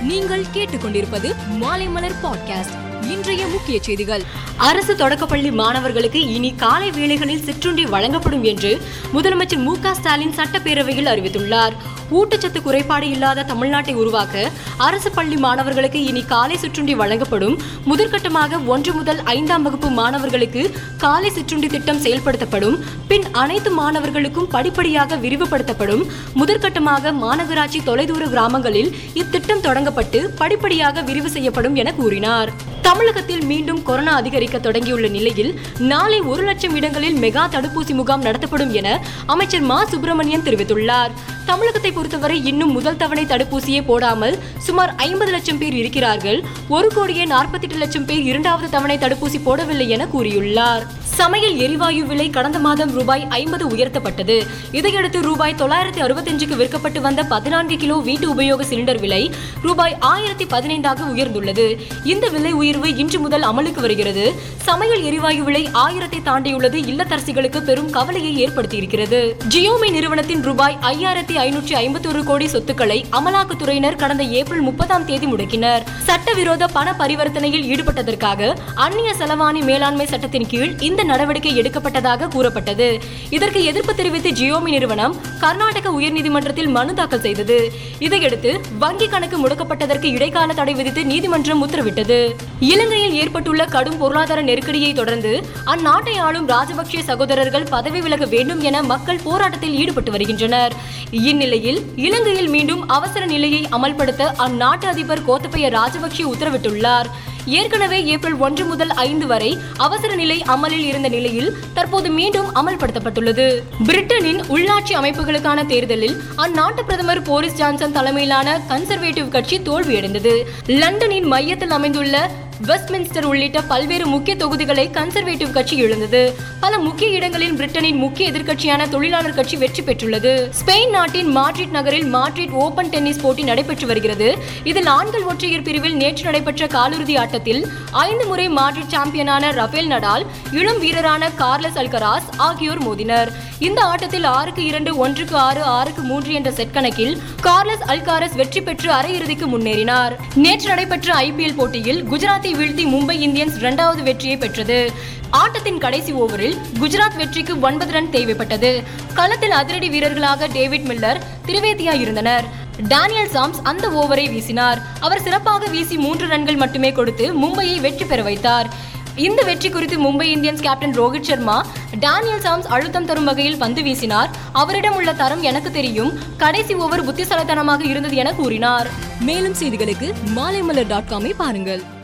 நீங்கள் கேட்டுக்கொண்டிருப்பது மாலைமலர் பாட்காஸ்ட் இன்றைய முக்கிய செய்திகள். அரசு தொடக்கப்பள்ளி மாணவர்களுக்கு இனி காலை வேளைகளில் சிற்றுண்டி வழங்கப்படும் என்று முதலமைச்சர் மு க ஸ்டாலின் சட்டப்பேரவையில் அறிவித்துள்ளார். ஊட்டச்சத்து குறைபாடு இல்லாத தமிழ்நாட்டை உருவாக்க அரசு பள்ளி மாணவர்களுக்கு இனி காலை சிற்றுண்டி வழங்கப்படும். முதற்கட்டமாக ஒன்று முதல் ஐந்தாம் வகுப்பு மாணவர்களுக்கு காலை சிற்றுண்டி திட்டம் செயல்படுத்தப்படும். பின் அனைத்து மாணவர்களுக்கும் படிப்படியாக விரிவுபடுத்தப்படும். முதற்கட்டமாக மாநகராட்சி தொலைதூர கிராமங்களில் இத்திட்டம் தொடங்கப்பட்டு படிப்படியாக விரிவு செய்யப்படும் என கூறினார். தமிழகத்தில் மீண்டும் கொரோனா அதிகரிக்க தொடங்கியுள்ள நிலையில் நாளை ஒரு லட்சம் இடங்களில் மெகா தடுப்பூசி முகாம் நடத்தப்படும் என அமைச்சர் மா சுப்பிரமணியன் தெரிவித்துள்ளார். தமிழகத்தை பொறுத்தவரை இன்னும் முதல் தவணை தடுப்பூசியே போடாமல் சுமார் ஐம்பது லட்சம் பேர் இருக்கிறார்கள். ஒரு கோடியே நாற்பத்தி எட்டு லட்சம் பேர் இரண்டாவது தவணை தடுப்பூசி போடவில்லை என கூறியுள்ளார். சமையல் எரிவாயு விலை கடந்த மாதம் ரூபாய் ஐம்பது உயர்த்தப்பட்டது. இதையடுத்து ரூபாய் தொள்ளாயிரத்தி அறுபத்தஞ்சுக்கு விற்கப்பட்டு வந்த பதினான்கு கிலோ வீட்டு உபயோக சிலிண்டர் விலை ரூபாய் ஆயிரத்தி பதினைந்தாக உயர்ந்துள்ளது. இந்த விலை உயர்வு இன்று முதல் அமலுக்கு வருகிறது. சமையல் எரிவாயு விலை ஆயிரத்தை தாண்டியுள்ளது. இல்லத்தரசிகளுக்கு பெரும் கவலையை ஏற்படுத்தியிருக்கிறது. ஜியோமி நிறுவனத்தின் ரூபாய் ஐயாயிரத்தி ஐநூற்றி ஐம்பத்தொரு கோடி சொத்துக்களை அமலாக்கத்துறையினர் கடந்த ஏப்ரல் முப்பதாம் தேதி முடக்கினர். சட்டவிரோத பண பரிவர்த்தனையில் ஈடுபட்டதற்காக அந்நிய செலவாணி மேலாண்மை சட்டத்தின் கீழ் இந்த நடவடிக்கை எடுக்கப்பட்டதாக கூறப்பட்டது. இதற்கு எதிர்ப்பு தெரிவித்து ஜியோமி நிறுவனம் கர்நாடக உயர்நீதிமன்றத்தில் மனு தாக்கல் செய்தது. இதையடுத்து வங்கி கணக்கு முடக்கப்பட்டதற்கு இடைக்கால தடை விதித்து நீதிமன்றம் உத்தரவிட்டது. இலங்கையில் ஏற்பட்டுள்ள கடும் பொருளாதார நெருக்கடியை தொடர்ந்து அந்நாட்டை ஆளும் ராஜபக்சே சகோதரர்கள் பதவி விலக வேண்டும் என மக்கள் போராட்டத்தில் ஈடுபட்டு வருகின்றனர். இந்நிலையில் இலங்கையில் மீண்டும் அவசர நிலையை அமல்படுத்த அந்நாட்டு அதிபர் கோத்தபய ராஜபக்சே உத்தரவிட்டுள்ளார். ஏற்கனவே ஏப்ரல் ஒன்று முதல் ஐந்து வரை அவசர நிலை அமலில் இருந்த நிலையில் தற்போது மீண்டும் அமல்படுத்தப்பட்டுள்ளது. பிரிட்டனின் உள்ளாட்சி அமைப்புகளுக்கான தேர்தலில் அந்நாட்டு பிரதமர் போரிஸ் ஜான்சன் தலைமையிலான கன்சர்வேட்டிவ் கட்சி தோல்வியடைந்தது. லண்டனின் மையத்தில் அமைந்துள்ள வெஸ்ட்மின்ஸ்டர் உள்ளிட்ட பல்வேறு முக்கிய தொகுதிகளை கன்சர்வேட்டிவ் கட்சி இழந்தது பல முக்கிய இடங்களில் பிரிட்டனின் முக்கிய எதிர்க்கட்சியான தொழிலாளர் கட்சி வெற்றி பெற்றுள்ளது. ஸ்பெயின் நாட்டின் மாட்ரிட் நகரில் மாட்ரிட் ஓபன் டென்னிஸ் போட்டி நடைபெற்று வருகிறது. இதில் ஆண்கள் ஒற்றையர் பிரிவில் நேற்று நடைபெற்ற காலிறுதி ஆட்டத்தில் ஐந்து முறை மாட்ரிட் சாம்பியனான ரஃபேல் நடால் இளம் வீரரான கார்லஸ் அல்கராஸ் ஆகியோர் மோதினர். இந்த ஆட்டத்தில் ஆறுக்கு இரண்டு ஒன்றுக்கு ஆறு ஆறுக்கு மூன்று என்ற செட் கணக்கில் கார்லஸ் அல்காரஸ் வெற்றி பெற்று அரையிறுதிக்கு முன்னேறினார். நேற்று நடைபெற்ற ஐபிஎல் போட்டியில் குஜராத்தை வீழ்த்தி மும்பை இந்தியன்ஸ் இரண்டாவது வெற்றியை பெற்றது. ஆட்டத்தின் கடைசி ஓவரில் குஜராத் வெற்றிக்கு ஒன்பது ரன் தேவைப்பட்டது. களத்தில் அதிரடி வீரர்களாக டேவிட் மில்லர் திரிவேதியா இருந்தனர். டேனியல் சாம்ஸ் அந்த ஓவரை வீசினார். அவர் சிறப்பாக வீசி மூன்று ரன்கள் மட்டுமே கொடுத்து மும்பையை வெற்றி பெற வைத்தார். இந்த வெற்றி குறித்து Mumbai Indians captain Rohit Sharma Daniel Sams அழுத்தம் தரும் வகையில் பந்து வீசினார். அவரிடம் உள்ள தரம் எனக்கு தெரியும். கடைசி ஓவர் புத்திசாலித்தனமாக இருந்தது என கூறினார். மேலும் செய்திகளுக்கு மாலைமலர் டாட் காமை பாருங்கள்.